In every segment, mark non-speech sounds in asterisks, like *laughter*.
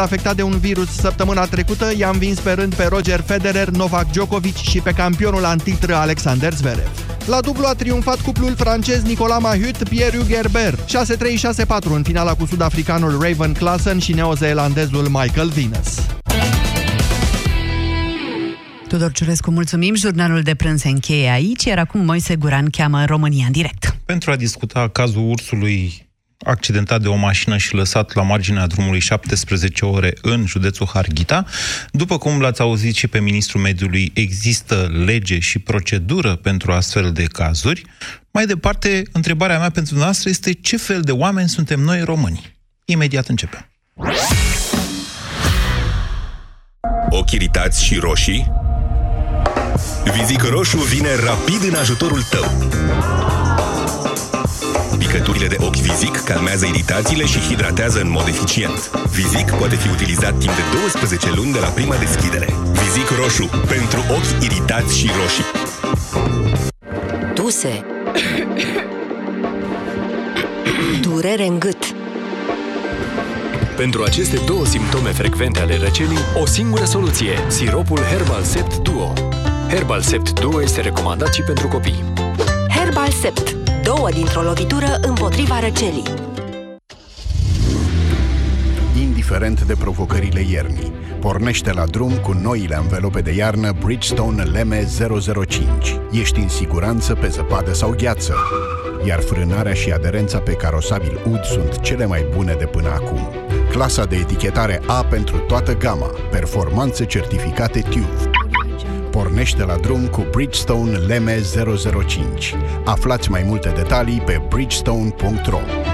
afectat de un virus săptămâna trecută i-a învins pe rând pe Roger Federer, Novak Djokovic și pe campionul antitră Alexander Zverev. La dublu a triumfat cuplul francez Nicolas Mahut, Pierre Gerber, 6-3-6-4 în finala cu sudafricanul Raven Klassen și neozeelandezul Michael Venus. Tudor Ciurescu, mulțumim. Jurnalul de prânz se încheie aici, iar acum Moise Guran cheamă România în direct. Pentru a discuta cazul ursului accidentat de o mașină și lăsat la marginea drumului 17 ore în județul Harghita. După cum l-ați auzit și pe ministrul mediului, există lege și procedură pentru astfel de cazuri. Mai departe, întrebarea mea pentru noastră este ce fel de oameni suntem noi români? Imediat începem. Ochi iritați și roșii? Vizic roșu vine rapid în ajutorul tău. Picăturile de ochi Vizic calmează iritațiile și hidratează în mod eficient. Vizic poate fi utilizat timp de 12 luni de la prima deschidere. Vizic roșu. Pentru ochi iritați și roșii. Tuse Durere în gât Pentru aceste două simptome frecvente ale răcelii, o singură soluție, siropul Herbal Sept Duo. Herbal Sept Duo este recomandat și pentru copii. Herbal Sept Două dintr-o lovitură împotriva răcelii Indiferent de provocările iernii, pornește la drum cu noile anvelope de iarnă Bridgestone Leme 005. Ești în siguranță pe zăpadă sau gheață, iar frânarea și aderența pe carosabil UD sunt cele mai bune de până acum. Clasa de etichetare A pentru toată gama, performanțe certificate TÜV. Pornește la drum cu Bridgestone Leme 005. Aflați mai multe detalii pe bridgestone.ro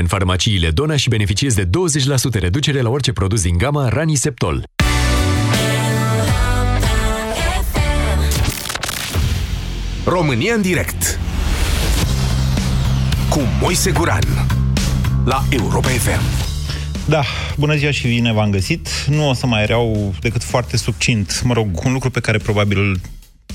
în farmaciile Dona și beneficiezi de 20% reducere la orice produs din gama Raniseptol. România în direct cu Moise Guran la Europa FM. Da, bună ziua și bine v-am găsit. Nu o să mai reau decât foarte succint, mă rog, un lucru pe care probabil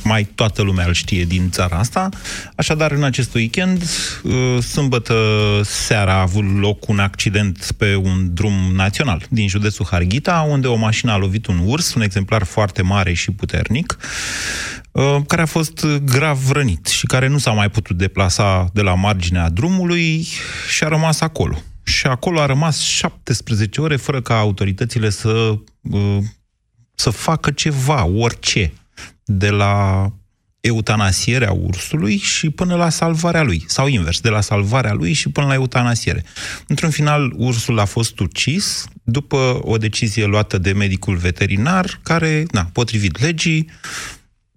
mai toată lumea îl știe din țara asta. Așadar, în acest weekend, uh, sâmbătă seara a avut loc un accident pe un drum național din județul Harghita, unde o mașină a lovit un urs, un exemplar foarte mare și puternic, uh, care a fost grav rănit și care nu s-a mai putut deplasa de la marginea drumului și a rămas acolo. Și acolo a rămas 17 ore fără ca autoritățile să, uh, să facă ceva, orice de la eutanasierea ursului și până la salvarea lui, sau invers, de la salvarea lui și până la eutanasiere. Într-un final, ursul a fost ucis după o decizie luată de medicul veterinar, care, na, potrivit legii,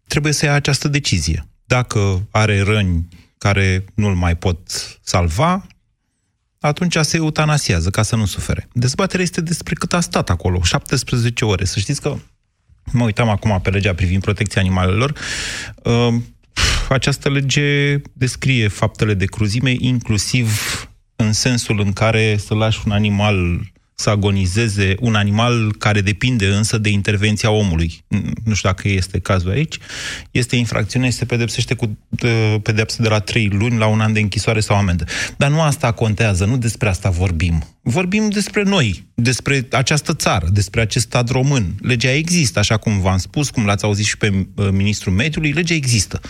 trebuie să ia această decizie. Dacă are răni care nu-l mai pot salva, atunci se eutanasiază ca să nu sufere. Dezbaterea este despre cât a stat acolo, 17 ore. Să știți că mă uitam acum pe legea privind protecția animalelor, uh, această lege descrie faptele de cruzime, inclusiv în sensul în care să lași un animal să agonizeze un animal care depinde însă de intervenția omului. Nu știu dacă este cazul aici. Este infracțiune și se pedepsește cu pedepse de la 3 luni la un an de închisoare sau amendă. Dar nu asta contează, nu despre asta vorbim. Vorbim despre noi, despre această țară, despre acest stat român. Legea există, așa cum v-am spus, cum l-ați auzit și pe uh, ministrul mediului, legea există.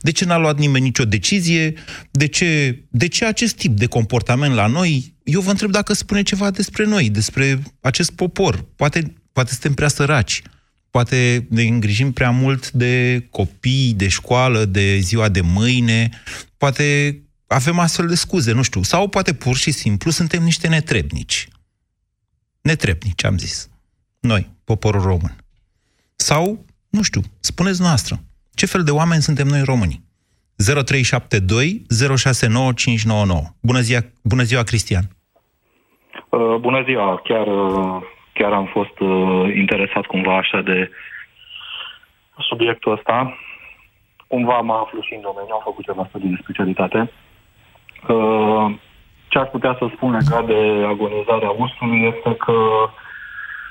De ce n-a luat nimeni nicio decizie? De ce, de ce acest tip de comportament la noi? Eu vă întreb dacă spune ceva despre noi, despre acest popor. Poate, poate suntem prea săraci. Poate ne îngrijim prea mult de copii, de școală, de ziua de mâine. Poate avem astfel de scuze, nu știu. Sau poate pur și simplu suntem niște netrebnici. Netrebnici, am zis. Noi, poporul român. Sau, nu știu, spuneți noastră, ce fel de oameni suntem noi românii? 0372 069599. Bună ziua, bună ziua Cristian! Uh, bună ziua, chiar, uh, chiar am fost uh, interesat cumva așa de subiectul ăsta. Cumva mă aflu și în domeniu, am făcut ceva studii de specialitate. Uh, ce aș putea să spun legat de agonizarea ursului este că,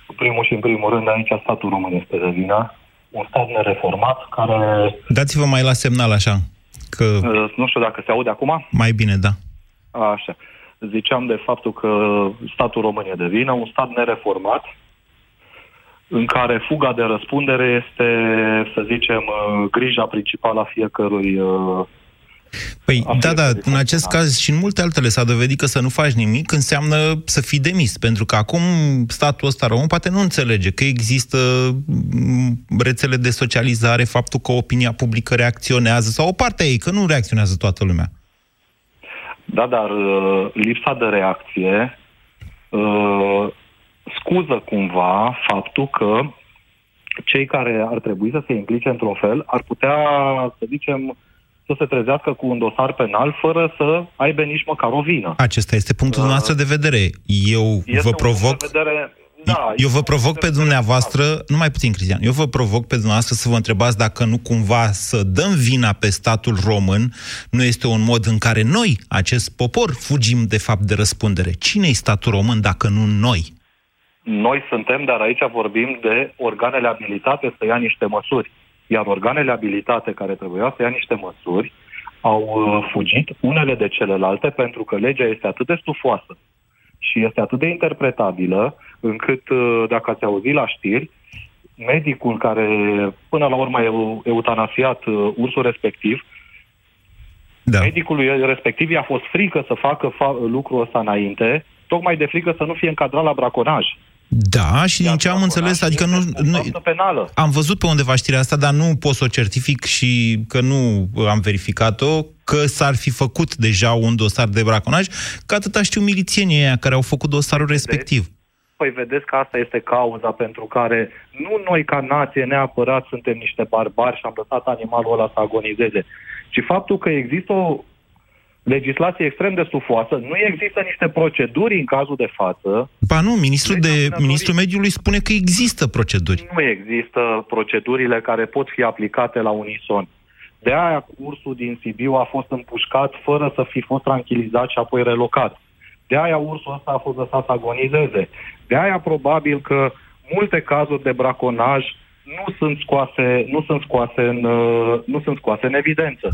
în primul și în primul rând, aici statul român este de vină. Un stat nereformat care... Dați-vă mai la semnal așa, că Uh, nu știu dacă se aude acum. mai bine, da. Așa. Ziceam de faptul că statul român e de vină, un stat nereformat, în care fuga de răspundere este, să zicem, uh, grija principală a fiecărui uh, Păi, A da, fi da, în funcțional. acest caz și în multe altele s-a dovedit că să nu faci nimic înseamnă să fii demis, pentru că acum statul ăsta român poate nu înțelege că există mm, rețele de socializare, faptul că opinia publică reacționează, sau o parte a ei, că nu reacționează toată lumea. Da, dar uh, lipsa de reacție uh, scuză cumva faptul că cei care ar trebui să se implice într-un fel ar putea, să zicem, să se trezească cu un dosar penal fără să aibă nici măcar o vină. Acesta este punctul noastră de vedere. Eu Este vă un provoc... punct de vedere, da, eu este vă un provoc punct pe de vedere dumneavoastră, numai puțin, Cristian, eu vă provoc pe dumneavoastră să vă întrebați dacă nu cumva să dăm vina pe statul român nu este un mod în care noi, acest popor, fugim de fapt de răspundere. Cine-i statul român dacă nu noi? Noi suntem, dar aici vorbim de organele abilitate să ia niște măsuri. Iar organele abilitate care trebuia să ia niște măsuri au uh, fugit unele de celelalte pentru că legea este atât de stufoasă și este atât de interpretabilă încât, uh, dacă ați auzit la știri, medicul care până la urmă a eu- eutanasiat uh, ursul respectiv, Da. medicului respectiv i-a fost frică să facă fa- lucrul ăsta înainte, tocmai de frică să nu fie încadrat la braconaj. Da, și din ce am înțeles, adică nu, nu, penală. am văzut pe undeva știrea asta, dar nu pot să o certific și că nu am verificat-o, că s-ar fi făcut deja un dosar de braconaj, că atâta știu milițienii aia care au făcut dosarul respectiv. Păi vedeți că asta este cauza pentru care nu noi ca nație neapărat suntem niște barbari și am lăsat animalul ăla să agonizeze, ci faptul că există o legislație extrem de stufoasă, nu există niște proceduri în cazul de față, Ba nu, ministrul, de, ministrul mediului spune că există proceduri. nu există procedurile care pot fi aplicate la unison. De aia cursul din Sibiu a fost împușcat fără să fi fost tranquilizat și apoi relocat. De aia ursul ăsta a fost lăsat să agonizeze. De aia probabil că multe cazuri de braconaj nu sunt scoase, nu sunt scoase, în, uh, nu sunt scoase în evidență.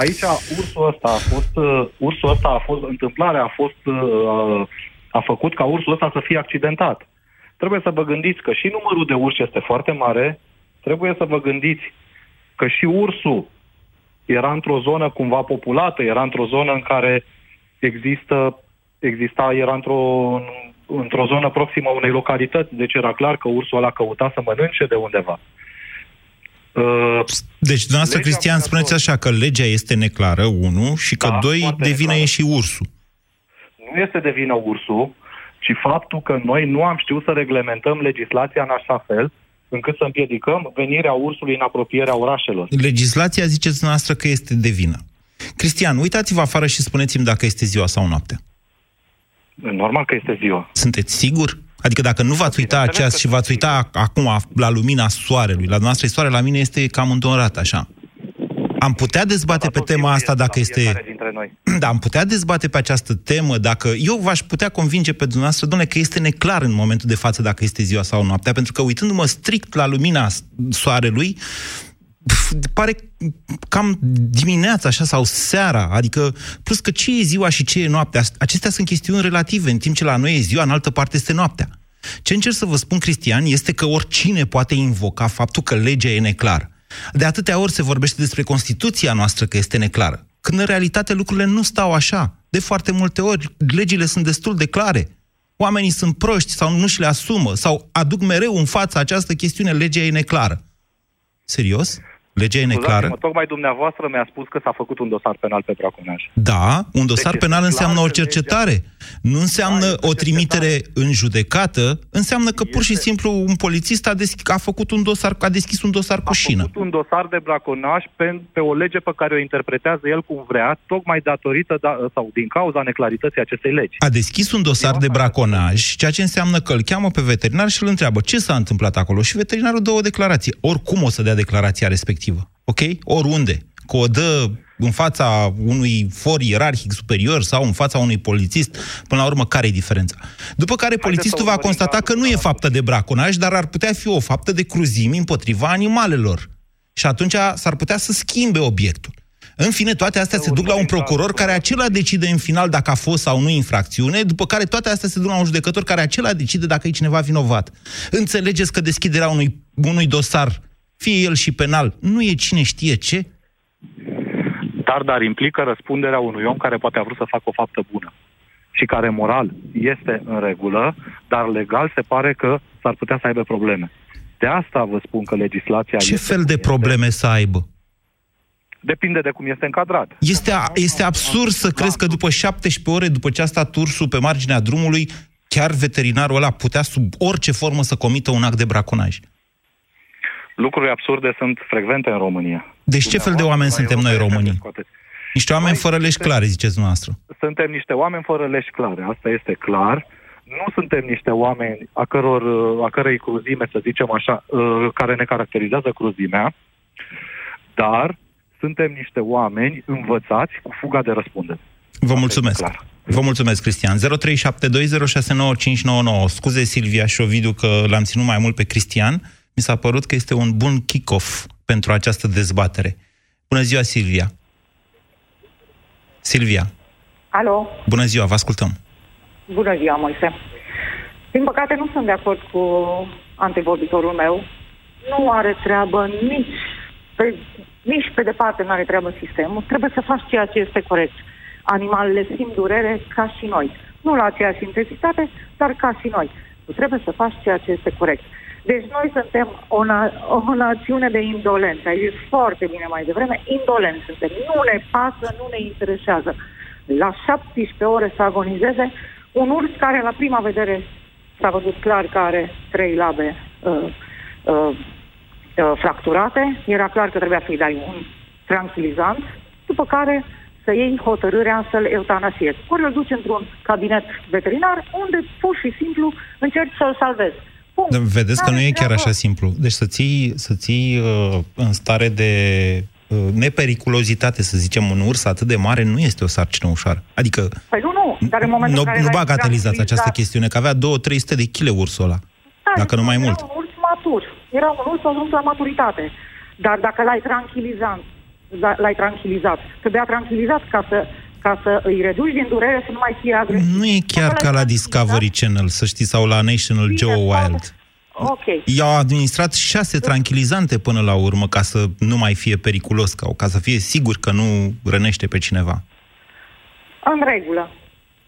Aici ursul ăsta a fost, uh, ursul ăsta a fost, întâmplarea a fost, uh, a făcut ca ursul ăsta să fie accidentat. Trebuie să vă gândiți că și numărul de urși este foarte mare, trebuie să vă gândiți că și ursul era într-o zonă cumva populată, era într-o zonă în care există, exista, era într-o, într-o zonă proximă unei localități, deci era clar că ursul ăla căuta să mănânce de undeva. Uh, Deci, dumneavoastră, Legea Cristian, spuneți așa că legea este neclară, unu, și că Da, doi, foarte de vină neclară. e și ursul. nu este de vină ursul, ci faptul că noi nu am știut să reglementăm legislația în așa fel încât să împiedicăm venirea ursului în apropierea orașelor. Legislația ziceți dumneavoastră că este de vină. Cristian, uitați-vă afară și spuneți-mi dacă este ziua sau noaptea. Normal că este ziua. Sunteți sigur? Adică dacă nu v-ați uita Bineînțeles ceas că și v-ați uita acum la lumina soarelui, la noastră soare la mine este cam îndorat așa. Am putea dezbate pe Tot tema timpul asta este dacă la este... fiecare dintre noi. *clears throat* Da, am putea dezbate pe această temă dacă... Eu v-aș putea convinge pe dumneavoastră, domnule, că este neclar în momentul de față dacă este ziua sau noaptea, pentru că uitându-mă strict la lumina soarelui, pf, pare cam dimineața așa sau seara, adică plus că ce e ziua și ce e noaptea, acestea sunt chestiuni relative, în timp ce la noi e ziua, în altă parte este noaptea. Ce încerc să vă spun, Cristian, este că oricine poate invoca faptul că legea e neclară. De atâtea ori se vorbește despre Constituția noastră că este neclară, când în realitate lucrurile nu stau așa. De foarte multe ori, legile sunt destul de clare. Oamenii sunt proști sau nu și le asumă sau aduc mereu în față această chestiune, legea e neclară. Serios? Legea e neclară. Scuzați-mă, Tocmai dumneavoastră mi-a spus că s-a făcut un dosar penal pe braconaj. Da, un dosar Deci penal este înseamnă clar o că legea- cercetare. Nu înseamnă Da, este o trimitere în judecată, înseamnă că pur și Este- simplu un polițist a, desch- a făcut un dosar, a deschis un dosar cu A șină. făcut un dosar de braconaj pe, pe o lege pe care o interpretează el cum vrea, tocmai datorită da, sau din cauza neclarității acestei legi. A deschis un dosar Eu de asta- braconaj, ceea ce înseamnă că îl cheamă pe veterinar și îl întreabă ce s-a întâmplat acolo. Și veterinarul dă o declarație. Oricum o să dea declarația respectivă. Ok? Oriunde. Că o dă în fața unui for ierarhic superior sau în fața unui polițist, până la urmă, care e diferența? După care polițistul să va urmărim constata că cazul nu e ăsta. faptă de braconaj, dar ar putea fi o faptă de cruzimi împotriva animalelor. Și atunci s-ar putea să schimbe obiectul. În fine, toate astea se duc la un urmărim procuror cazul care acela decide în final dacă a fost sau nu infracțiune, după care toate astea se duc la un judecător care acela decide dacă e cineva vinovat. Înțelegeți că deschiderea unui, unui dosar, fie el și penal, nu e cine știe ce? Dar, dar implică răspunderea unui om care poate a vrut să facă o faptă bună și care moral este în regulă, dar legal se pare că s-ar putea să aibă probleme. De asta vă spun că legislația Ce este fel de cum este. probleme să aibă? Depinde de cum este încadrat. Este, a- este absurd să crezi că după 17 ore, după ce a stat ursul pe marginea drumului, chiar veterinarul ăla putea sub orice formă să comită un act de braconaj. Lucruri absurde sunt frecvente în România. Deci ce fel de oameni suntem noi românii? Niște oameni Noi fără legi suntem- clare, ziceți dumneavoastră. Suntem niște oameni fără legi clare, asta este clar. Nu suntem niște oameni a, căror, a cărei cruzime, să zicem așa, uh, care ne caracterizează cruzimea, dar suntem niște oameni învățați cu fuga de răspundere. Vă mulțumesc. clar. Vă mulțumesc, Cristian. 0372069599. Scuze, Silvia și Ovidiu, că l-am ținut mai mult pe Cristian. Mi s-a părut că este un bun kick-off pentru această dezbatere. Bună ziua, Silvia. Silvia, Alo, bună ziua, vă ascultăm. bună ziua, Moise. Din păcate nu sunt de acord cu antevorbitorul meu. Nu are treabă nici pe, nici pe departe nu are treabă sistemul. Trebuie să faci ceea ce este corect. Animalele simt durere ca și noi. Nu la aceeași intensitate, dar ca și noi. Tu trebuie să faci ceea ce este corect. Deci noi suntem o, na- o națiune de indolenți. Ai zis foarte bine mai devreme, indolenți suntem. Nu ne pasă, nu ne interesează. La 17 ore să agonizeze un urs care la prima vedere s-a văzut clar că are trei labe uh, uh, uh, fracturate. Era clar că trebuia să-i dai un tranquilizant, după care să iei hotărârea să-l eutanasiezi. Ori îl duci într-un cabinet veterinar unde pur și simplu încerci să-l salvezi. Punct. Dar Vedeți că nu N-are e chiar treabă. așa simplu. Deci să ții, să ții uh, în stare de uh, nepericulozitate, să zicem, un urs atât de mare, nu este o sarcină ușoară. Adică Păi nu, nu, dar în momentul nu, în care nu l-ai bagatelizați această tranquilizat- chestiune, că avea 2-300 de kg ursul ăla. Da, Dacă nu mai era mult. un urs matur. Era un urs ajuns la maturitate. Dar dacă l-ai tranquilizat, l- l-ai tranquilizat, trebuia tranquilizat ca să, ca să îi reduci din durere să nu mai fie agresiv. Nu e chiar Dacă ca l-ai la tranquilizat, Discovery Channel, să știți, sau la National bine, Geowild. foarte- Ok. I-au administrat șase tranquilizante până la urmă ca să nu mai fie periculos, ca, ca să fie sigur că nu rănește pe cineva. În regulă.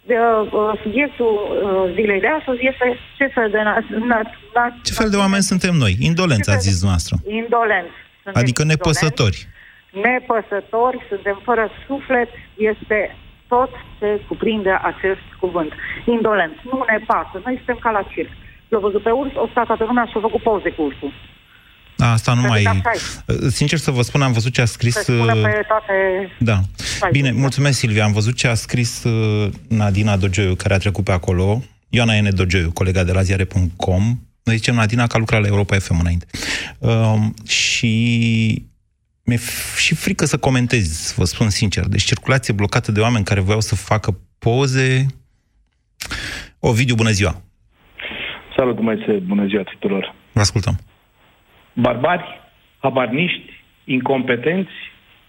De, uh, subiectul uh, zilei de astăzi este ce fel de... Na- na- na- Ce fel de oameni suntem noi? Indolenți, ați zis noastră. Indolenți. Suntem Adică indolenți, nepăsători. Nepăsători, suntem fără suflet, este tot ce cuprinde acest cuvânt. Indolenți. Nu ne pasă. Noi suntem ca la circ. L-au văzut pe urs, o stat toată lumea și a făcut poze cu ursul. Da, Asta nu Pentru mai... că așa Sincer să vă spun, am văzut ce a scris... Se spune uh, pe toate... Da. Hai, Bine, da. mulțumesc, Silvia. Am văzut ce a scris uh, Nadina Dogioiu, care a trecut pe acolo. Ioana Ene Dogioiu, colega de la ziare.com. Noi zicem Nadina că a lucrat la Europa FM înainte. Uh, și mi-e f- și frică să comentez, vă spun sincer. Deci circulație blocată de oameni care voiau să facă poze. Ovidiu, bună ziua! Salut, Moise, bună ziua tuturor. Vă ascultăm. Barbari, habarniști, incompetenți,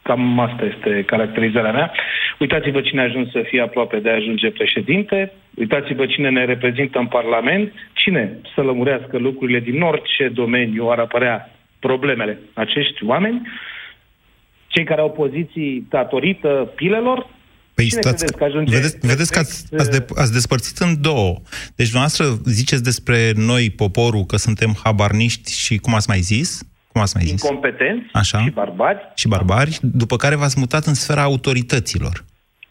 cam asta este caracterizarea mea. Uitați-vă cine a ajuns să fie aproape de a ajunge președinte, uitați-vă cine ne reprezintă în Parlament, cine să lămurească lucrurile din orice domeniu ar apărea problemele acești oameni, cei care au poziții datorită pilelor, Păi Cine stați, credeți că ajunge vedeți, vedeți că ați, perfect, ați, de, ați despărțit în două. Deci dumneavoastră ziceți despre noi, poporul, că suntem habarniști și cum ați mai zis? Cum Cum ați mai zis? incompetenți Așa. și barbari. Și barbari, după care v-ați mutat în sfera autorităților.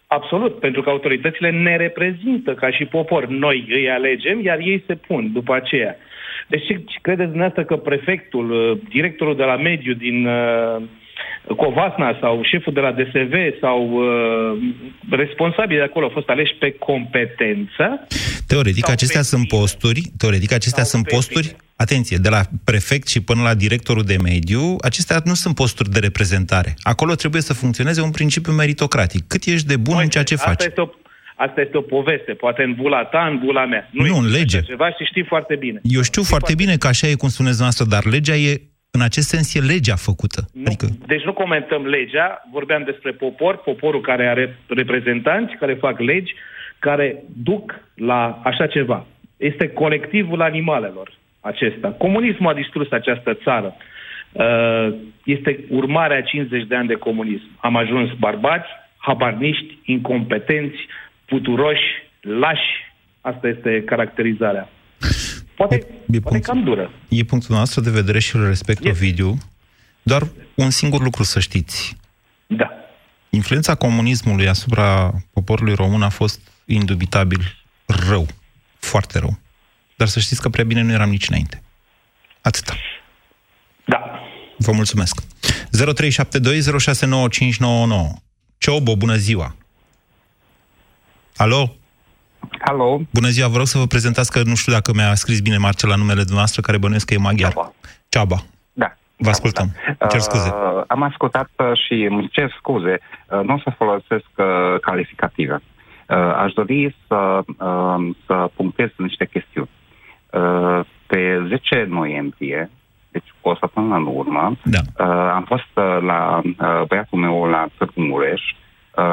Absolut, pentru că autoritățile ne reprezintă ca și popor. Noi îi alegem, iar ei se pun după aceea. Deci ce credeți dumneavoastră că prefectul, uh, directorul de la mediu din uh, Covasna sau șeful de la DSV sau uh, responsabilii de acolo au fost aleși pe competență? Teoretic, Sau acestea pe sunt fire. posturi, teoretic, acestea Sau sunt pe posturi, fire. atenție, de la prefect și până la directorul de mediu, acestea nu sunt posturi de reprezentare. Acolo trebuie să funcționeze un principiu meritocratic. Cât ești de bun în ceea ce asta faci. Este o, asta este o poveste, poate în bula ta, în bula mea. Nu, în există lege. așa Ceva și știi foarte bine. Eu știu foarte bine că așa e cum spuneți noastră, dar legea e, în acest sens, e legea făcută. Nu, Adică, Deci nu comentăm legea, vorbeam despre popor, poporul care are reprezentanți, care fac legi, care duc la așa ceva. Este colectivul animalelor acesta. Comunismul a distrus această țară. Uh, Este urmarea 50 de ani de comunism. Am ajuns barbari, habarniști, incompetenți, puturoși, lași. Asta este caracterizarea. Poate, E- e poate punct. cam dură. e punctul nostru de vedere și îl respect, Este. Ovidiu. Doar un singur lucru să știți. Da. Influența comunismului asupra poporului român a fost indubitabil rău. Foarte rău. Dar să știți că prea bine nu eram nici înainte. Atâta. Da. Vă mulțumesc. 0372069599. Ciobo, bună ziua! Alo? Alo, Bună ziua, vă rog să vă prezentați că nu știu dacă mi-a scris bine Marcel la numele dumneavoastră, care bănuiesc că e maghiar. Ceaba. Ceaba. da. Vă ascultăm. Îmi cer scuze. Uh, am ascultat uh, și îmi cer scuze. Uh, nu o să folosesc uh, calificative. Uh, aș dori să, uh, să punctez niște chestiuni. Uh, pe 10 noiembrie, deci cu o săptămână în urmă, Da. uh, am fost uh, la uh, băiatul meu la Târgu Mureș uh,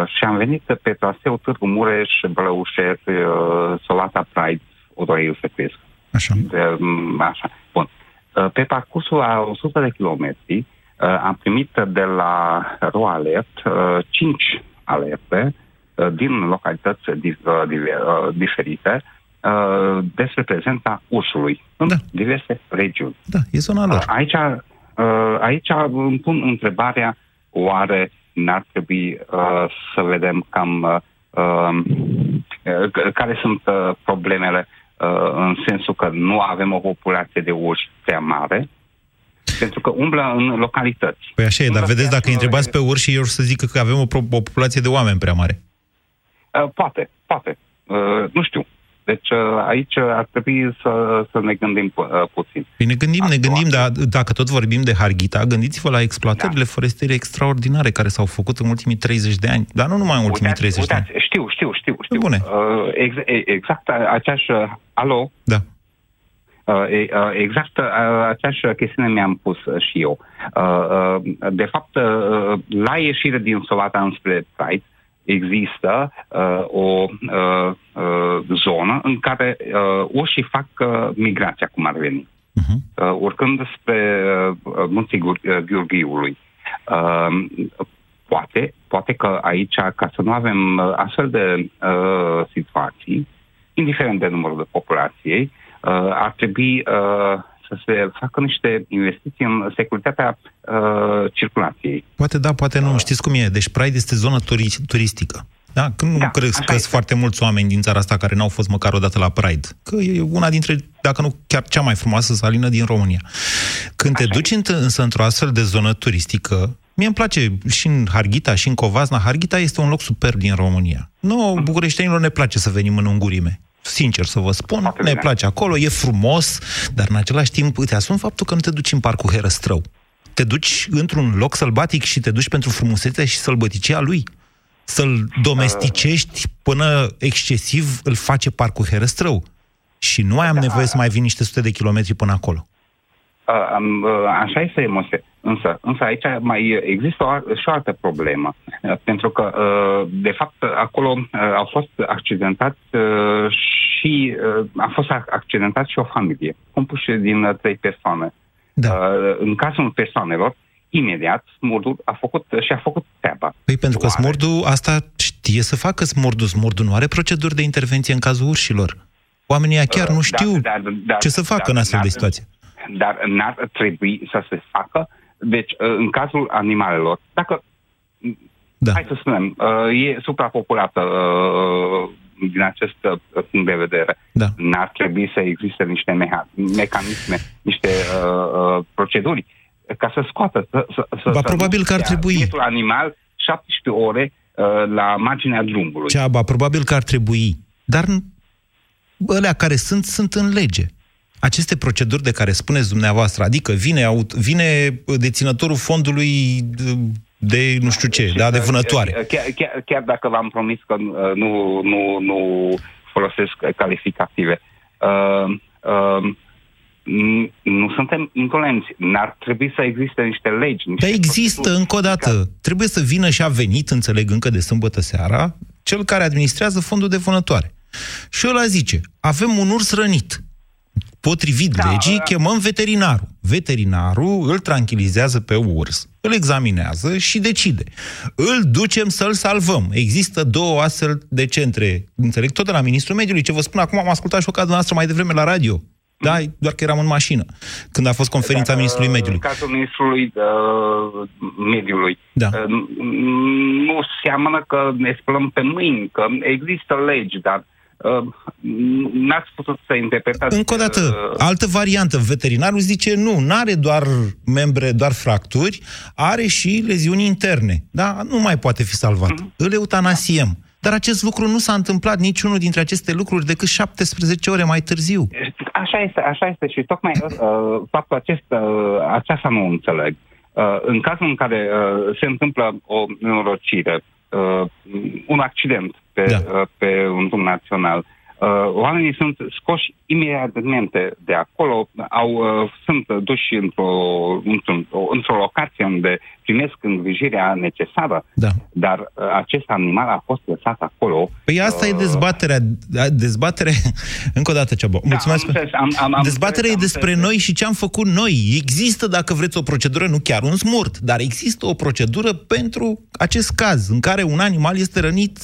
și am venit pe traseu Târgu Mureș, Blăușer, uh, Solata Pride, Odorei Secrescu. Așa. De, m, așa. Bun. Uh, Pe parcursul a 100 de kilometri uh, am primit de la RoAlert 5 alerte uh, din localități di- uh, diver- uh, diferite uh, despre prezența ursului în Da. diverse regiuni. Da, e zona lor. Uh, Aici, uh, aici îmi pun întrebarea, oare n-ar trebui uh, să vedem cam uh, uh, care sunt uh, problemele uh, în sensul că nu avem o populație de urși prea mare, pentru că umblă în localități. Păi așa e, dar Umblă vedeți, pe dacă îi întrebați pe acolo- urși, ei or să zică că avem o, pro- o populație de oameni prea mare. Uh, poate, poate. Uh, nu știu. Deci uh, aici ar trebui să, să ne gândim pu- uh, puțin. Păi ne gândim, ne Acum- gândim, dar dacă tot vorbim de Harghita, gândiți-vă la exploatările Da. forestiere extraordinare care s-au făcut în ultimii 30 de ani. Dar nu numai în ultimii Uitați, 30 de ani. uitați, știu, știu, știu, știu. Bune. Uh, ex, e- exact aceeași... uh, Alo? Da. Uh, e- uh, exact uh, aceeași chestiune mi-am pus uh, și eu. Uh, uh, de fapt, uh, la ieșire din Solata înspre Pride există uh, o uh, uh, zonă în care uh, urșii fac uh, migrația, cum ar veni, Uh-huh. uh, urcând spre uh, munții Gur- uh, Gheorghiului. Uh, poate, poate că aici, ca să nu avem uh, astfel de uh, situații, indiferent de numărul de populației, uh, ar trebui uh, să se facă niște investiții în securitatea uh, circulației. Poate da, poate nu. Știți cum e? Deci Pride este zonă turi- turistică. Da? Când nu Da, crezi așa că sunt este. foarte mulți oameni din țara asta care n-au fost măcar o dată la Pride. Că e una dintre, dacă nu chiar cea mai frumoasă salină din România. Când te Așa duci înt- însă într-o astfel de zonă turistică, mie îmi place și în Harghita, și în Covazna. Harghita este un loc superb din România. Nu, bucureștenilor ne place să venim în ungurime. Sincer să vă spun, Foarte ne bine. place acolo, e frumos, dar în același timp îți asum faptul că nu te duci în parcul Herăstrău. Te duci într-un loc sălbatic și te duci pentru frumusețea și sălbăticia lui. Să-l domesticești până excesiv îl face parcul Herăstrău. Și nu mai am nevoie să mai vin niște sute de kilometri până acolo. Uh, am, uh, așa este emoție. Însă, însă aici mai există o, al- și o altă problemă. Uh, pentru că, uh, de fapt, acolo uh, au fost accidentați uh, și uh, a fost ac- accidentat și o familie, compuși din uh, trei persoane. Da. Uh, în cazul persoanelor, imediat, smurdul a făcut și a făcut treaba. Păi pentru că Oare? smurdul asta știe să facă smurdul. Smurdul nu are proceduri de intervenție în cazul urșilor. Oamenii ăia chiar Uh, nu da, știu da, da, ce să facă da, în astfel da, de situație. Dar n-ar trebui să se facă. Deci, uh, în cazul animalelor, dacă, Da. hai să spunem, uh, e suprapopulată uh, din acest uh, punct de vedere, Da. n-ar trebui să existe niște meha- mecanisme, niște uh, uh, proceduri ca să scoată, să, să, să, Ba, să probabil nu că ar stea trebui. bietul animal 17 ore uh, la marginea drumului. Ceaba, probabil că ar trebui. Dar alea care sunt, sunt în lege. Aceste proceduri de care spuneți dumneavoastră, adică vine, aut, vine deținătorul fondului de nu știu ce, da, de vânătoare. Chiar, chiar, chiar dacă v-am promis că uh, nu, nu, nu folosesc calificative, uh, uh, n- nu suntem intolenți. N-ar trebui să existe niște legi. Niște Dar există, încă o dată, trebuie să vină și a venit, înțeleg, încă de sâmbătă seara, cel care administrează fondul de vânătoare. Și ăla zice, avem un urs rănit. Potrivit da, legii, chemăm veterinarul. Veterinarul îl tranquilizează pe urs, îl examinează și decide. Îl ducem să-l salvăm. Există două astfel de centre. Înțeleg tot de la Ministrul Mediului. Ce vă spun acum, am ascultat și o cazul noastră mai devreme la radio. Da, doar că eram în mașină, când a fost conferința Dar, Ministrului Mediului. În cazul Ministrului uh, Mediului, Da. uh, nu seamănă că ne spălăm pe mâini, că există legi, dar uh, n-ați putut să interpretați... Încă o dată, uh, altă variantă. Veterinarul zice nu, nu are doar membre, doar fracturi, are și leziuni interne. Da? Nu mai poate fi salvat. Mhm. Îl eutanasiem. Dar acest lucru nu s-a întâmplat niciunul dintre aceste lucruri decât 17 ore mai târziu. Așa este, așa este și tocmai uh, faptul acesta, uh, aceasta nu înțeleg. Uh, în cazul în care uh, se întâmplă o nenorocire, uh, un accident pe, da. uh, pe un drum național, uh, oamenii sunt scoși imediatamente de acolo, au, uh, sunt duși într-o, într-o, într-o locație unde primesc îngrijirea necesară, da. dar uh, acest animal a fost lăsat acolo. Păi asta uh... e dezbaterea. Dezbaterea, *laughs* încă o dată, Ceaba. Mulțumesc. Da, am înțeles, am, am, am dezbaterea înțeles, e despre am noi și ce am făcut noi. Există, dacă vreți, o procedură, nu chiar un smurt, dar există o procedură pentru acest caz, în care un animal este rănit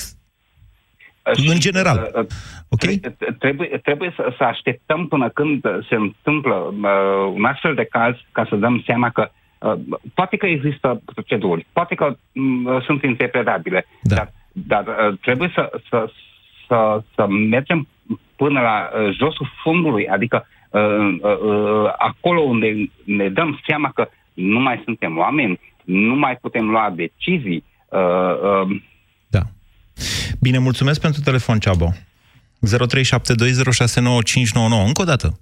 în general. Uh, Okay? Trebuie, trebuie să, să așteptăm până când se întâmplă uh, un astfel de caz ca să dăm seama că uh, poate că există proceduri, poate că uh, sunt interpretabile, da. dar, dar uh, trebuie să, să, să, să mergem până la uh, josul fundului, adică uh, uh, acolo unde ne dăm seama că nu mai suntem oameni, nu mai putem lua decizii. Uh, uh, da. Bine, mulțumesc pentru telefon, Ceabo. 0372069599. Încă o dată.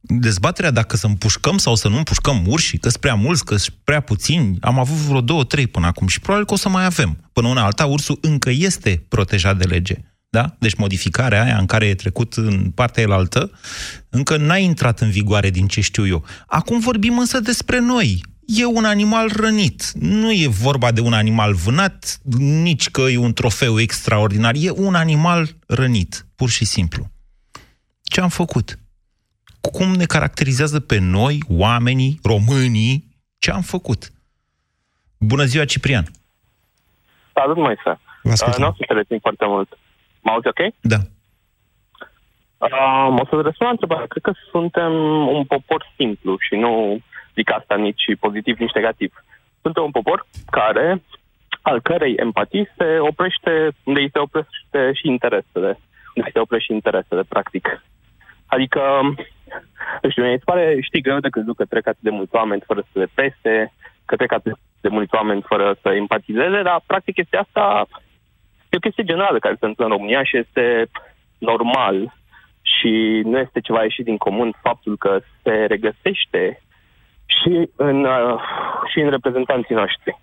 Dezbaterea dacă să împușcăm sau să nu împușcăm urși, că sunt prea mulți, că sunt prea puțini, am avut vreo două, trei până acum și probabil că o să mai avem. Până una alta, ursul încă este protejat de lege. Da? Deci modificarea aia în care e trecut în partea elaltă, încă n-a intrat în vigoare din ce știu eu. Acum vorbim însă despre noi. E un animal rănit. Nu e vorba de un animal vânat, nici că e un trofeu extraordinar. E un animal rănit, pur și simplu. Ce am făcut? Cum ne caracterizează pe noi, oamenii, românii, ce am făcut? Bună ziua, Ciprian! Salut, Moise! Vă uh, nu o să te rețin foarte mult. Mă auzi ok? Da. Uh, o să răspund la întrebare. Cred că suntem un popor simplu și nu zic asta nici pozitiv, nici negativ. Suntem un popor care, al cărei empatii se oprește unde îi se oprește și interesele. Unde îi se oprește și interesele, practic. Adică, nu știu, mi se pare, știi, greu de crezut că trec atât de mulți oameni fără să le pese, că trec atât de mulți oameni fără să empatizeze, dar, practic, este asta e o chestie generală care se întâmplă în România și este normal și nu este ceva ieșit din comun faptul că se regăsește și în, uh, și în reprezentanții noștri.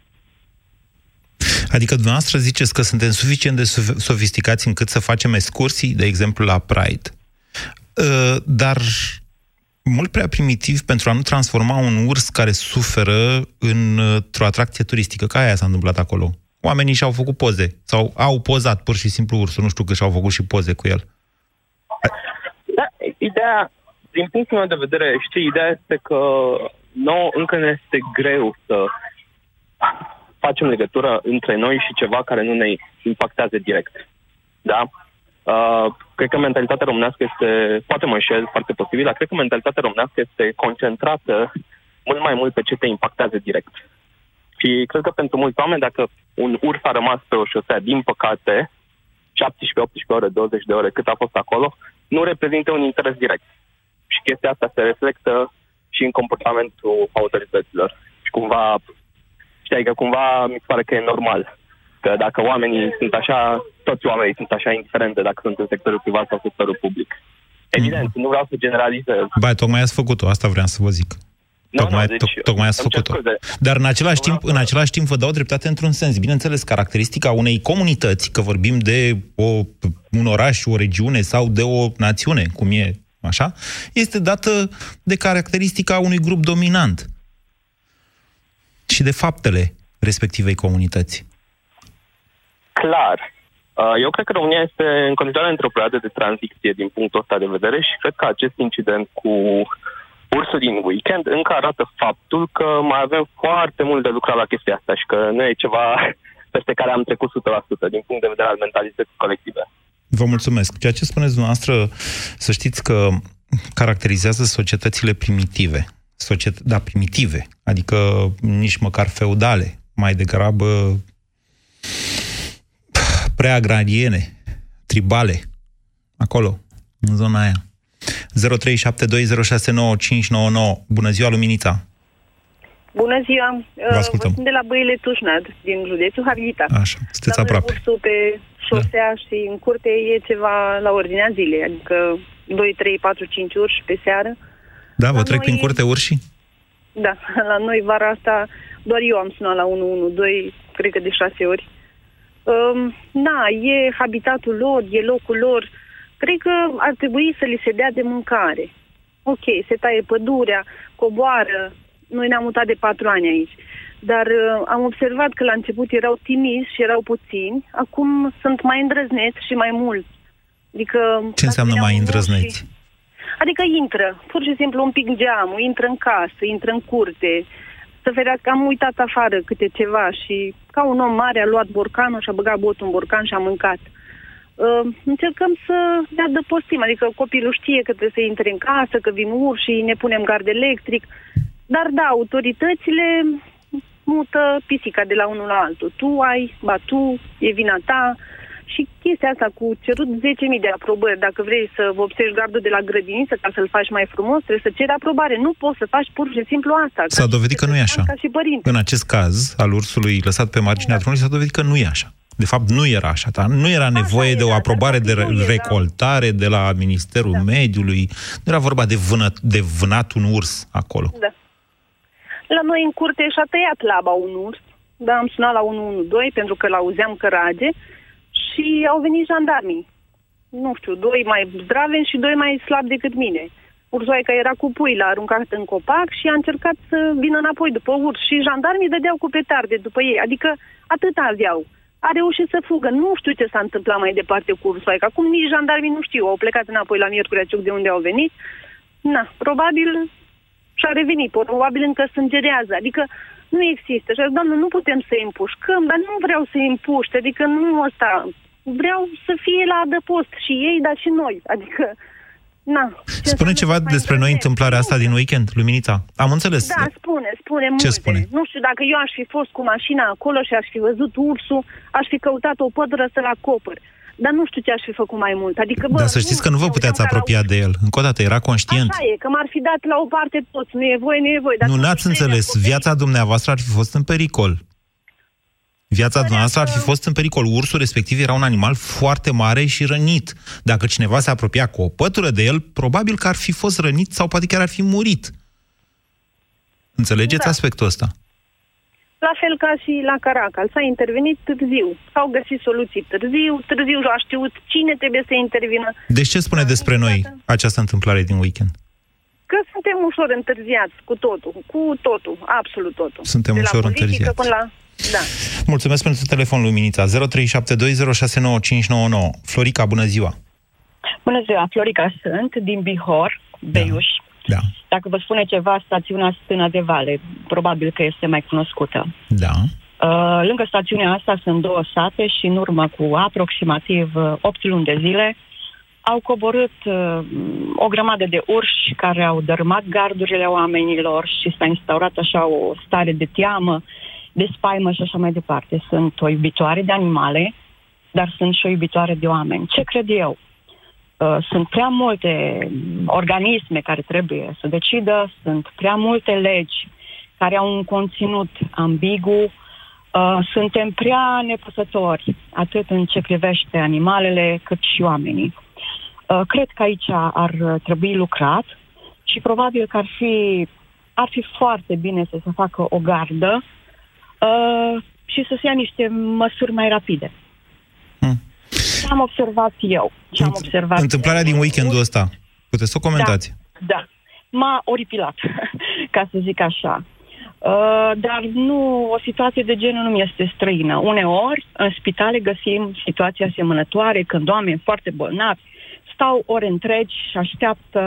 Adică dumneavoastră ziceți că suntem suficient de sofisticați încât să facem excursii, de exemplu, la Pride. Uh, dar mult prea primitiv pentru a nu transforma un urs care suferă într-o atracție turistică. Ca aia s-a întâmplat acolo. Oamenii și-au făcut poze sau au pozat pur și simplu ursul, nu știu că și-au făcut și poze cu el. Da, ideea, din punctul meu de vedere, știi, ideea este că nouă încă ne este greu să facem legătură între noi și ceva care nu ne impactează direct. Da? Uh, cred că mentalitatea românească este, poate mă înșel, foarte posibil, dar cred că mentalitatea românească este concentrată mult mai mult pe ce te impactează direct. Și cred că pentru mulți oameni, dacă un urs a rămas pe o șosea, din păcate, 17, 18 ore, 20 de ore, cât a fost acolo, nu reprezintă un interes direct. Și chestia asta se reflectă și în comportamentul autorităților. Și cumva, știi, că cumva mi se pare că e normal. Că dacă oamenii sunt așa, toți oamenii sunt așa indiferente dacă sunt în sectorul privat sau sectorul public. Evident, mm. nu vreau să generalizez. Ba, tocmai ați făcut-o, asta vreau să vă zic. Nu, tocmai, nu, deci, to- tocmai ați făcut-o. Dar în același, timp, în același timp vă dau dreptate într-un sens. Bineînțeles, caracteristica unei comunități, că vorbim de o, un oraș, o regiune sau de o națiune, cum e așa, este dată de caracteristica unui grup dominant și de faptele respectivei comunități. Clar. Uh, Eu cred că România este în continuare într-o perioadă de tranziție din punctul ăsta de vedere și cred că acest incident cu ursul din weekend încă arată faptul că mai avem foarte mult de lucrat la chestia asta și că nu e ceva *laughs* peste care am trecut 100% din punct de vedere al mentalității colective. Vă mulțumesc. Ceea ce spuneți dumneavoastră, să știți că caracterizează societățile primitive. Societ- da, primitive, adică nici măcar feudale, mai degrabă prea agrariene, tribale, acolo, în zona aia. 0372069599. Bună ziua, Luminița! Bună ziua! Vă ascultăm. Vă sunt de la Băile Tușnad, din județul Harghita. Așa, sunteți Dar aproape. ursul pe șosea da. și în curte e ceva la ordinea zilei, adică 2, 3, 4, 5 urși pe seară. Da, vă La trec noi- prin curte urșii? Da, *laughs* la noi vara asta doar eu am sunat la 112, cred că de șase ori. Um, na, e habitatul lor, e locul lor. Cred că ar trebui să li se dea de mâncare. Ok, se taie pădurea, coboară. Noi ne-am mutat de patru ani aici. Dar uh, am observat că la început erau timizi și erau puțini, acum sunt mai îndrăzneți și mai mulți. Adică, Ce înseamnă dacă mai veneau îndrăzneți? Și... Adică intră, pur și simplu un pic geamul, intră în casă, intră în curte, să ferească, am uitat afară câte ceva și ca un om mare a luat borcanul și a băgat botul în borcan și a mâncat. Uh, încercăm să ne adăpostim, adică copilul știe că trebuie să intre în casă, că vin urși, ne punem gard electric, dar da, autoritățile mută pisica de la unul la altul. Tu ai, ba tu, e vina ta, și chestia asta cu cerut 10.000 de aprobări, dacă vrei să vopsești gardul de la grădiniță ca să-l faci mai frumos, trebuie să ceri aprobare. Nu poți să faci pur și simplu asta. S-a Ca dovedit și că nu e cetățean, așa. Ca și părinte. În acest caz, al ursului lăsat pe marginea drumului, s-a dovedit că nu e așa. De fapt, nu era așa. Dar nu era nevoie de o aprobare de re- recoltare de la Ministerul Mediului. Nu era vorba de, vână, de vânat un urs acolo. Da. La noi în curte și-a tăiat laba un urs, dar am sunat la 112 pentru că l-auzeam că rage și au venit jandarmii. Nu știu, doi mai zdraveni și doi mai slabi decât mine. Ursoaica era cu pui, l-a aruncat în copac și a încercat să vină înapoi după urs și jandarmii dădeau cu petarde după ei. Adică atât aveau. A reușit să fugă. Nu știu ce s-a întâmplat mai departe cu ursoaica. Acum nici jandarmii nu știu. Au plecat înapoi la Miercurea Ciuc de unde au venit. Na, probabil și-a revenit, probabil încă sângerează. Adică nu există. Și doamnă, nu putem să îi împușcăm, dar nu vreau să îi împuște, adică nu ăsta. Vreau să fie la adăpost și ei, dar și noi. Adică, na. ce Spune înseamnă ceva să mai despre noi întâmplarea asta din weekend, Luminița. Am înțeles. Da, spune, spune Ce multe. spune? Nu știu, dacă eu aș fi fost cu mașina acolo și aș fi văzut ursul, aș fi căutat o pădură să-l acopăr. Dar nu știu ce aș fi făcut mai mult. Adică, bă, Dar să știți că nu vă puteți apropia de el. Încă o dată, era conștient. Așa e, că m-ar fi dat la o parte toți. Nu e voie, nu e voie. Dar Nu n-ați înțeles. Viața dumneavoastră ar fi fost în pericol. Viața dumneavoastră ar fi fost în pericol. Ursul respectiv era un animal foarte mare și rănit. Dacă cineva se apropia cu o pătură de el, probabil că ar fi fost rănit sau poate chiar ar fi murit. Înțelegeți Da. aspectul ăsta? La fel ca și la Caracal. S-a intervenit târziu. S-au găsit soluții târziu. Târziu a știut cine trebuie să intervină. Deci ce spune despre noi această întâmplare din weekend? Că suntem ușor întârziați cu totul. Cu totul. Absolut totul. Suntem De la ușor politică întârziați. Până la... Da. Mulțumesc pentru telefon, Luminița. 0372069599. Florica, bună ziua! Bună ziua, Florica sunt, din Bihor, Beiuș. Da. Dacă vă spune ceva, stațiunea Stână de Vale, probabil că este mai cunoscută. Da. Uh, lângă stațiunea asta sunt două sate și în urmă cu aproximativ uh, 8 luni de zile au coborât uh, o grămadă de urși care au dărâmat gardurile oamenilor și s-a instaurat așa o stare de teamă, de spaimă și așa mai departe. Sunt o iubitoare de animale, dar sunt și o iubitoare de oameni. Ce cred eu? Uh, sunt prea multe organisme care trebuie să decidă, sunt prea multe legi care au un conținut ambigu, uh, suntem prea nepăsători, atât în ce privește animalele, cât și oamenii. Uh, cred că aici ar trebui lucrat și probabil că ar fi, ar fi foarte bine să se facă o gardă uh, și să se ia niște măsuri mai rapide. Ce am observat eu? Ce am observat Întâmplarea eu? din weekendul ăsta, puteți să o comentați? Da, da. M-a oripilat, *laughs* ca să zic așa. Uh, dar nu, o situație de genul nu mi este străină. Uneori, în spitale găsim situații asemănătoare, când oameni foarte bolnavi stau ore întregi și așteaptă,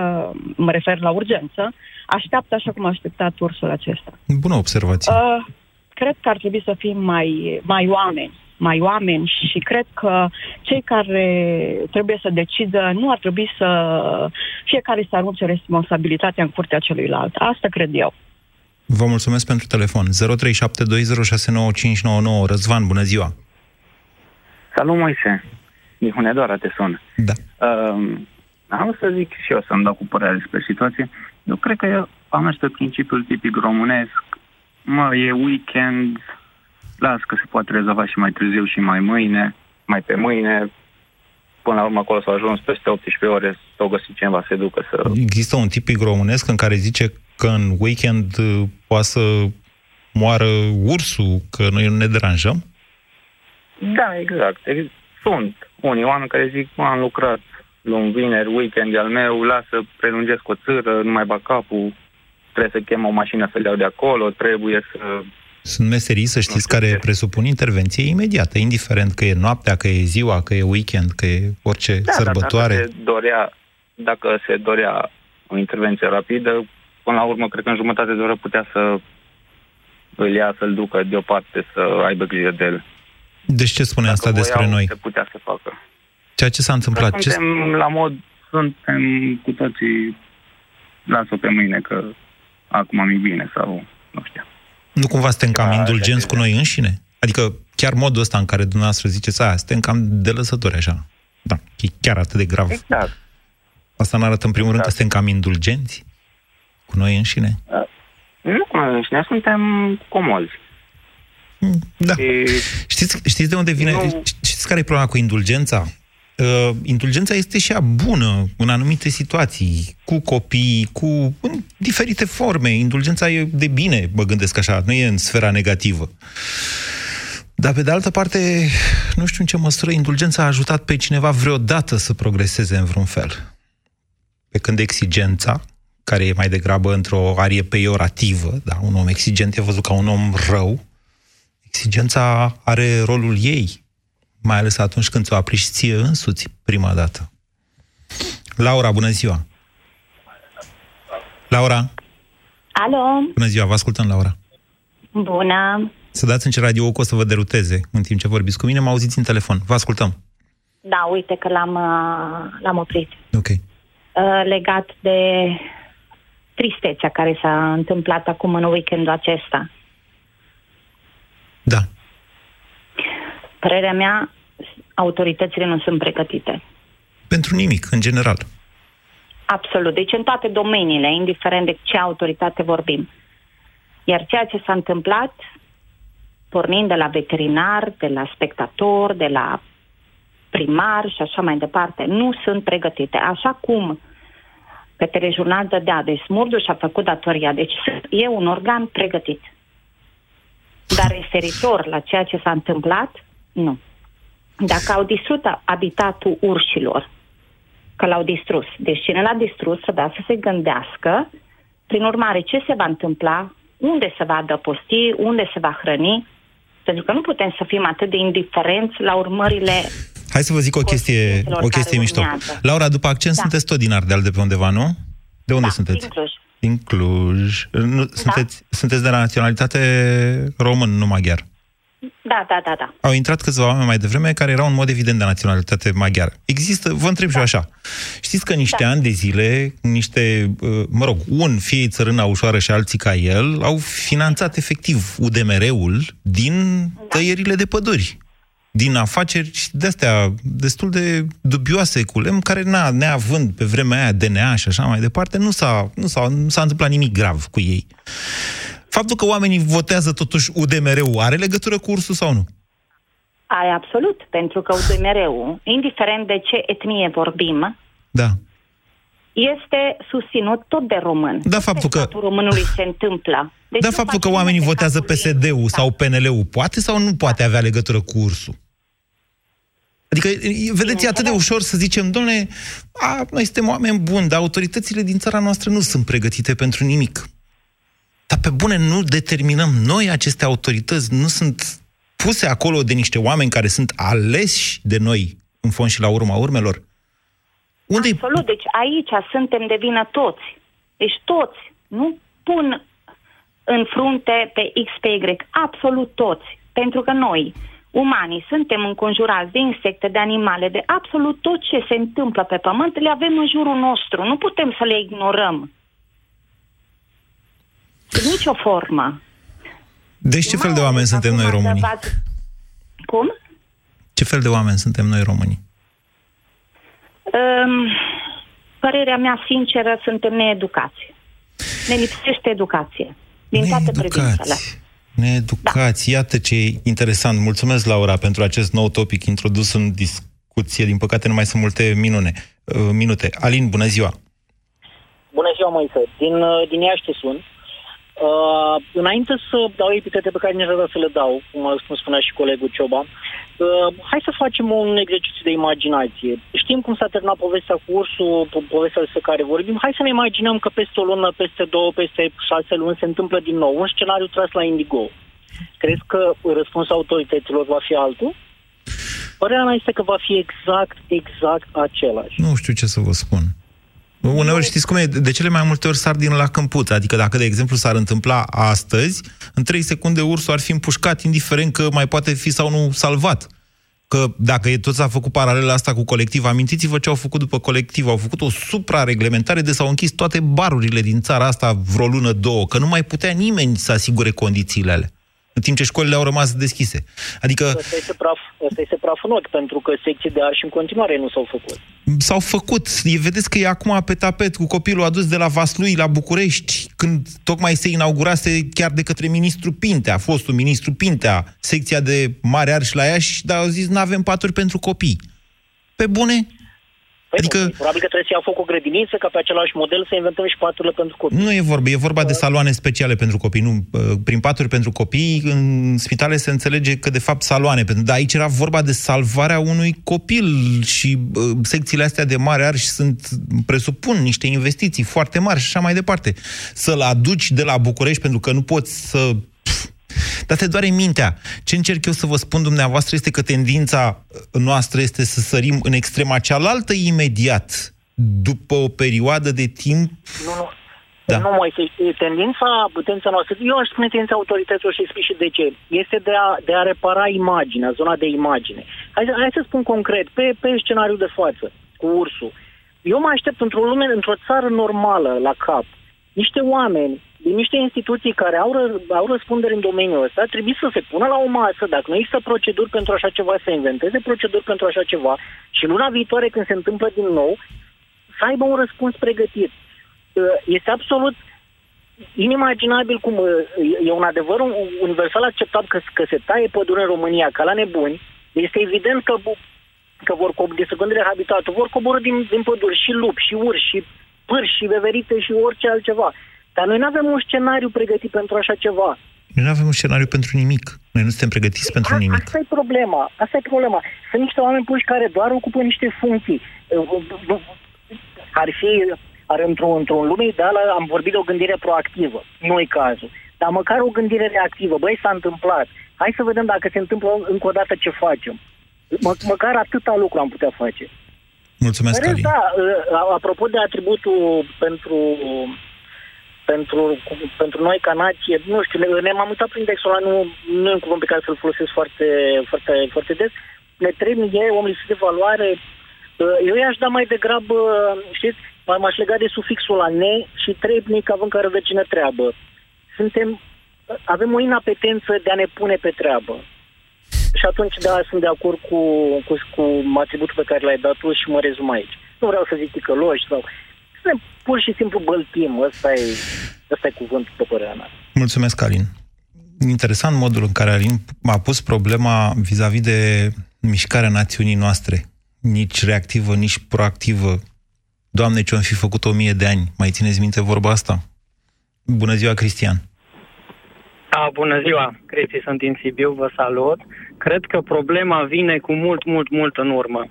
mă refer la urgență, așteaptă așa cum a așteptat ursul acesta. Bună observație. Uh, cred că ar trebui să fim mai, mai oameni, mai oameni și cred că cei care trebuie să decidă nu ar trebui să fiecare să arunce responsabilitatea în curtea celuilalt. Asta cred eu. Vă mulțumesc pentru telefon. 0372069599. Răzvan, bună ziua! Salut, Moise! Din Hunedoara te sun. Da. Uh, am să zic și eu să-mi dau cu părerea despre situație. Eu cred că eu am mers pe principiul tipic românesc. Mă, e weekend, las că se poate rezolva și mai târziu și mai mâine, mai pe mâine. Până la urmă acolo s-au ajuns peste 18 ore, s-au găsit cineva să se ducă să... Există un tipic românesc în care zice că în weekend uh, poate să moară ursul, că noi nu ne deranjăm? Da, exact. Ex- Sunt unii oameni care zic, "Mă, am lucrat luni, vineri, weekend al meu, lasă, prelungesc o țără, nu mai bag capul, trebuie să chem o mașină să le iau de acolo, trebuie să... Sunt meserii, să știți, care presupun intervenție imediată, indiferent că e noaptea, că e ziua, că e weekend, că e orice Da, sărbătoare. Dar dacă se, dorea, dacă se dorea o intervenție rapidă, până la urmă, cred că în jumătate de oră putea să îl ia, să-l ducă deoparte, să aibă grijă de el. Deci ce spune asta Dacă despre voiau, noi? Se putea să facă. Ceea ce s-a întâmplat? Că Ce... suntem la mod, suntem cu toții, las-o pe mâine că acum mi bine sau nu știu. Nu cumva suntem cam Da, indulgenți cu noi înșine? Adică chiar modul ăsta în care dumneavoastră ziceți aia, suntem cam de lăsători așa. Da, e chiar atât de grav. Exact. Asta ne arată în primul rând că suntem cam indulgenți cu noi înșine. Nu cu noi înșine, suntem comozi. Da. Știți, știți de unde vine? Nu- Știți care e problema cu indulgența? Uh, indulgența este și ea bună în anumite situații, cu copii, cu în diferite forme. Indulgența e de bine, mă gândesc așa, nu e în sfera negativă. Dar pe de altă parte, nu știu în ce măsură indulgența a ajutat pe cineva vreodată să progreseze în vreun fel. Pe când exigența, care e mai degrabă într-o arie peiorativă, da, un om exigent e văzut ca un om rău, exigența are rolul ei, mai ales atunci când ți-o aplici ție însuți prima dată. Laura, bună ziua! Laura, Alo, bună ziua, vă ascultăm, Laura. bună. Să dați în ce radio că o să vă deruteze în timp ce vorbiți cu mine, mă auziți în telefon. Vă ascultăm. Da, uite că l-am, uh, l-am oprit. Ok. Uh, legat de tristețea care s-a întâmplat acum în weekendul acesta. Da. Părerea mea, autoritățile nu sunt pregătite. Pentru nimic, în general. Absolut. Deci în toate domeniile, indiferent de ce autoritate vorbim. Iar ceea ce s-a întâmplat, pornind de la veterinar, de la spectator, de la primar și așa mai departe, nu sunt pregătite. Așa cum pe telejurnal dădea, deci Smurdu și-a făcut datoria, deci e un organ pregătit. Dar referitor la ceea ce s-a întâmplat, nu. Dacă au distrus habitatul urșilor, că l-au distrus. Deci cine l-a distrus să da să se gândească, prin urmare, ce se va întâmpla, unde se va adăposti, unde se va hrăni, pentru că nu putem să fim atât de indiferenți la urmările Hai să vă zic o chestie, Consecințelor o chestie care mișto. urmează. Laura, după accent, Da. sunteți tot din Ardeal de pe undeva, nu? De unde da, sunteți? din Cluj. Din Cluj. Nu, sunteți, sunteți de la naționalitate român, nu maghiar. Da, da, da, da. Au intrat câțiva oameni mai devreme care erau în mod evident de naționalitate maghiară. Există, vă întreb da. și eu așa, știți că niște da. ani de zile, niște, uh, mă rog, un, fie țărâna ușoară și alții ca el, au finanțat efectiv UDMR-ul din da. tăierile de păduri din afaceri de-astea destul de dubioase cu lemn, care na, neavând pe vremea aia DNA și așa mai departe, nu s-a, nu s-a, nu s-a întâmplat nimic grav cu ei. Faptul că oamenii votează totuși UDMR-ul are legătură cu ursul sau nu? Ai absolut, pentru că UDMR-ul, indiferent de ce etnie vorbim, da. este susținut tot de român. Da, faptul că... românului se întâmplă. Deci da, faptul că oamenii votează PSD-ul sau PNL-ul poate sau nu poate avea legătură cu ursul? Adică, vedeți, e atât de ușor să zicem, domnule, a, noi suntem oameni buni, dar autoritățile din țara noastră nu sunt pregătite pentru nimic. Dar pe bune nu determinăm noi aceste autorități, nu sunt puse acolo de niște oameni care sunt aleși de noi, în fond și la urma urmelor? Unde Absolut, deci aici suntem de vină toți. Deci toți. Nu pun în frunte pe X, pe Y, absolut toți. Pentru că noi, umanii, suntem înconjurați de insecte, de animale, de absolut tot ce se întâmplă pe pământ, le avem în jurul nostru. Nu putem să le ignorăm. De nicio formă. Deci ce fel de oameni suntem noi românii? Cum? Ce fel de oameni suntem noi românii? Um, părerea mea sinceră, suntem needucați. Ne lipsește educație. Din toate privințele. Needucați. Da. Iată ce e interesant. Mulțumesc, Laura, pentru acest nou topic introdus în discuție. Din păcate, nu mai sunt multe minune, uh, minute. Alin, bună ziua! Bună ziua, Moise. Din, uh, din Iași sunt. Uh, înainte să dau epitete pe care ne vrea să le dau, cum, cum spunea și colegul Cioba, uh, hai să facem un exercițiu de imaginație. Știm cum s-a terminat povestea cu ursul, po- povestea despre care vorbim. Hai să ne imaginăm că peste o lună, peste două, peste șase luni se întâmplă din nou un scenariu tras la Indigo. Crezi că răspunsul autorităților va fi altul? Părerea mea este că va fi exact, exact același. Nu știu ce să vă spun. Uneori știți cum e, de cele mai multe ori sar din la câmpuț. Adică dacă, de exemplu, s-ar întâmpla astăzi, în 3 secunde ursul ar fi împușcat, indiferent că mai poate fi sau nu salvat. Că dacă e tot s-a făcut paralela asta cu colectiv, amintiți-vă ce au făcut după colectiv. Au făcut o suprareglementare de s-au închis toate barurile din țara asta vreo lună, două, că nu mai putea nimeni să asigure condițiile alea în timp ce școlile au rămas deschise. Adică... Asta este praf, asta este praf în ochi, pentru că secții de arși în continuare nu s-au făcut. S-au făcut. E, vedeți că e acum pe tapet cu copilul adus de la Vaslui la București, când tocmai se inaugurase chiar de către ministru Pintea, fostul ministru Pintea, secția de mare arși la Iași, dar au zis nu avem paturi pentru copii. Pe bune? Păi adică... Nu, probabil că trebuie să ia foc o grădiniță, ca pe același model să inventăm și paturile pentru copii. Nu e vorba, e vorba de saloane speciale pentru copii. Nu, prin paturi pentru copii, în spitale se înțelege că de fapt saloane. Dar aici era vorba de salvarea unui copil și uh, secțiile astea de mare arși sunt, presupun, niște investiții foarte mari și așa mai departe. Să-l aduci de la București pentru că nu poți să dar te doare mintea. Ce încerc eu să vă spun dumneavoastră este că tendința uh, noastră este să sărim în extrema cealaltă imediat, după o perioadă de timp... Nu, nu. Da. Nu mai tendința, tendința noastră, eu aș spune tendința autorităților și explic și de ce. Este de a, de a repara imaginea, zona de imagine. Hai, hai să spun concret, pe, pe scenariul de față, cu ursul. Eu mă aștept într-o lume, într-o țară normală la cap, niște oameni din niște instituții care au, ră, au răspundere în domeniul ăsta, trebuie să se pună la o masă, dacă nu există proceduri pentru așa ceva, să inventeze proceduri pentru așa ceva și luna viitoare, când se întâmplă din nou, să aibă un răspuns pregătit. Uh, este absolut inimaginabil cum uh, e un adevăr universal acceptat că, că se taie pădure în România ca la nebuni. Este evident că, că vor de secundele habitate, vor coborâ din, din păduri și lupi, și urși, și pârși, și veverite, și orice altceva. Dar noi nu avem un scenariu pregătit pentru așa ceva. Noi nu avem un scenariu pentru nimic. Noi nu suntem pregătiți pentru a, nimic. Asta e problema. Asta e problema. Sunt niște oameni puși care doar ocupă niște funcții. Ar fi, ar într-o, într-o lume ideală, am vorbit de o gândire proactivă. Nu e cazul. Dar măcar o gândire reactivă. Băi, s-a întâmplat. Hai să vedem dacă se întâmplă încă o dată ce facem. Mă, măcar atâta lucru am putea face. Mulțumesc, Rest, da, ă, apropo de atributul pentru pentru, pentru noi ca nație, nu știu, ne, ne-am uitat prin indexul ăla, nu, nu e un cuvânt pe care să-l folosesc foarte, foarte, foarte des, ne trebuie om lipsit de valoare. Uh, eu i-aș da mai degrabă, știți, m-aș lega de sufixul la ne și trebnic având care vecină treabă. Suntem, avem o inapetență de a ne pune pe treabă. Și atunci, da, sunt de acord cu, cu, cu atributul pe care l-ai dat tu și mă rezum aici. Nu vreau să zic ticăloși sau... Suntem pur și simplu băltim. Ăsta e, ăsta e cuvântul, pe părerea mea. Mulțumesc, Alin. Interesant modul în care Alin a pus problema vis-a-vis de mișcarea națiunii noastre. Nici reactivă, nici proactivă. Doamne, ce-am fi făcut o mie de ani. Mai țineți minte vorba asta? Bună ziua, Cristian! A, bună ziua, Cristi, sunt din Sibiu, vă salut. Cred că problema vine cu mult, mult, mult în urmă.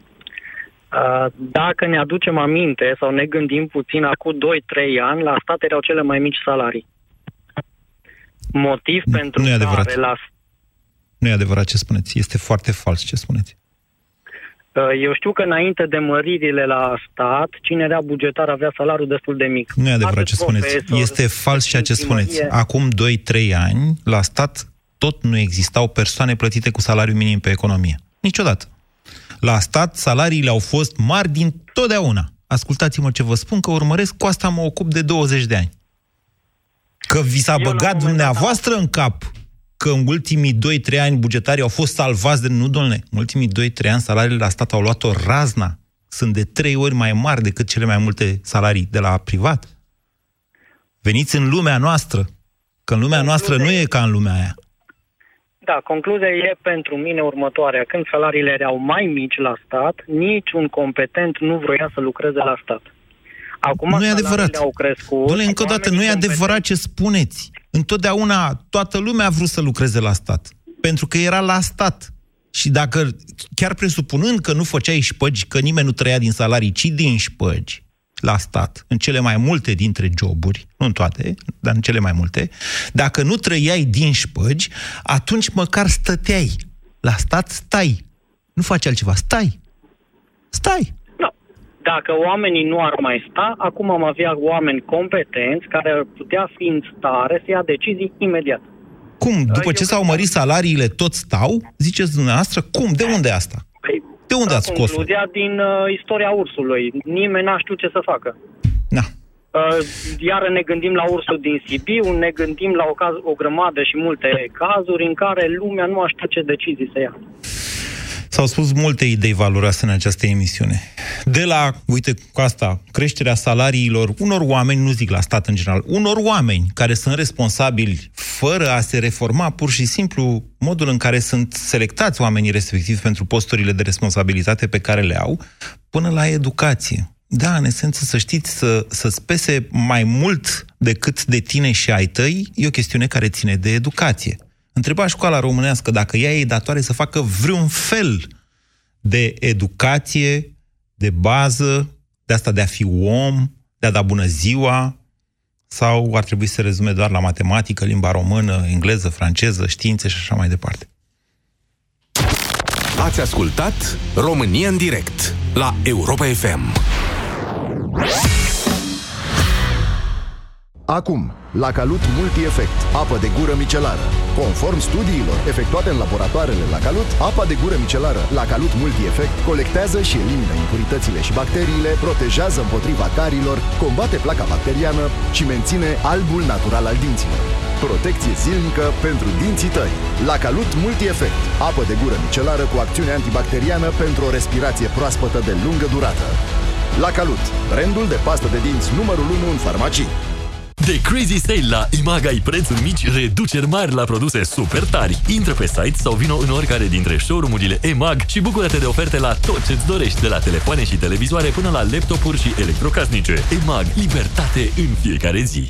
Dacă ne aducem aminte sau ne gândim puțin, acum 2-3 ani, la stat erau cele mai mici salarii. Motiv nu, pentru nu e adevărat. care la... Nu e adevărat ce spuneți, este foarte fals ce spuneți. Eu știu că înainte de măririle la stat, cine era bugetar avea salariul destul de mic. Nu e adevărat ce spuneți. Este fals ceea ce spuneți. Acum 2-3 ani, la stat, tot nu existau persoane plătite cu salariu minim pe economie. Niciodată. La stat, salariile au fost mari din totdeauna. Ascultați-mă ce vă spun, că urmăresc, cu asta mă ocup de 20 de ani. Că vi s-a Eu băgat dumneavoastră în cap că în ultimii 2-3 ani bugetarii au fost salvați de... Nu, domnule, în ultimii 2-3 ani salariile la stat au luat o razna. Sunt de 3 ori mai mari decât cele mai multe salarii de la privat. Veniți în lumea noastră, că în lumea noastră nu e ca în lumea aia. Da, concluzia e pentru mine următoarea. Când salariile erau mai mici la stat, niciun competent nu vroia să lucreze la stat. Acum nu e adevărat. au crescut. Doamne, încă o dată, nu e adevărat ce spuneți. Întotdeauna toată lumea a vrut să lucreze la stat. Pentru că era la stat. Și dacă, chiar presupunând că nu făceai șpăgi, că nimeni nu trăia din salarii, ci din șpăgi, la stat, în cele mai multe dintre joburi, nu în toate, dar în cele mai multe, dacă nu trăiai din șpăgi, atunci măcar stăteai. La stat stai. Nu faci altceva. Stai. Stai. No. Dacă oamenii nu ar mai sta, acum am avea oameni competenți care ar putea fi în stare să ia decizii imediat. Cum? După ce s-au mărit salariile, tot stau? Ziceți dumneavoastră? Cum? De unde asta? De unde ați scos Concluzia din uh, istoria ursului. Nimeni n-a știut ce să facă. Da. Uh, iar ne gândim la ursul din Sibiu, ne gândim la o, caz, o grămadă și multe cazuri în care lumea nu a știut ce decizii să ia. S-au spus multe idei valoroase în această emisiune. De la, uite, cu asta, creșterea salariilor unor oameni, nu zic la stat în general, unor oameni care sunt responsabili fără a se reforma pur și simplu modul în care sunt selectați oamenii respectivi pentru posturile de responsabilitate pe care le au, până la educație. Da, în esență, să știți, să, să-ți pese mai mult decât de tine și ai tăi, e o chestiune care ține de educație. Întreba școala românească dacă ea e datoare să facă vreun fel de educație, de bază, de asta de a fi om, de a da bună ziua, sau ar trebui să se rezume doar la matematică, limba română, engleză, franceză, științe și așa mai departe. Ați ascultat România în direct la Europa FM. Acum, la Calut Multi-Efect, apă de gură micelară. Conform studiilor efectuate în laboratoarele la Calut, apa de gură micelară la Calut Multi-Efect colectează și elimină impuritățile și bacteriile, protejează împotriva carilor, combate placa bacteriană și menține albul natural al dinților. Protecție zilnică pentru dinții tăi. La Calut Multi-Efect, apă de gură micelară cu acțiune antibacteriană pentru o respirație proaspătă de lungă durată. La Calut, brandul de pastă de dinți numărul 1 în farmacii. De Crazy Sale la EMAG ai prețuri mici, reduceri mari la produse super tari. Intră pe site sau vină în oricare dintre showroom-urile EMAG și bucură-te de oferte la tot ce-ți dorești, de la telefoane și televizoare până la laptopuri și electrocasnice. EMAG. Libertate în fiecare zi.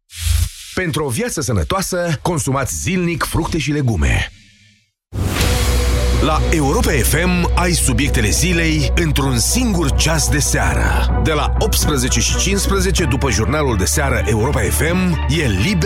Pentru o viață sănătoasă, consumați zilnic fructe și legume. La Europa FM ai subiectele zilei într-un singur ceas de seară. De la 18 și 15 după jurnalul de seară Europa FM e liber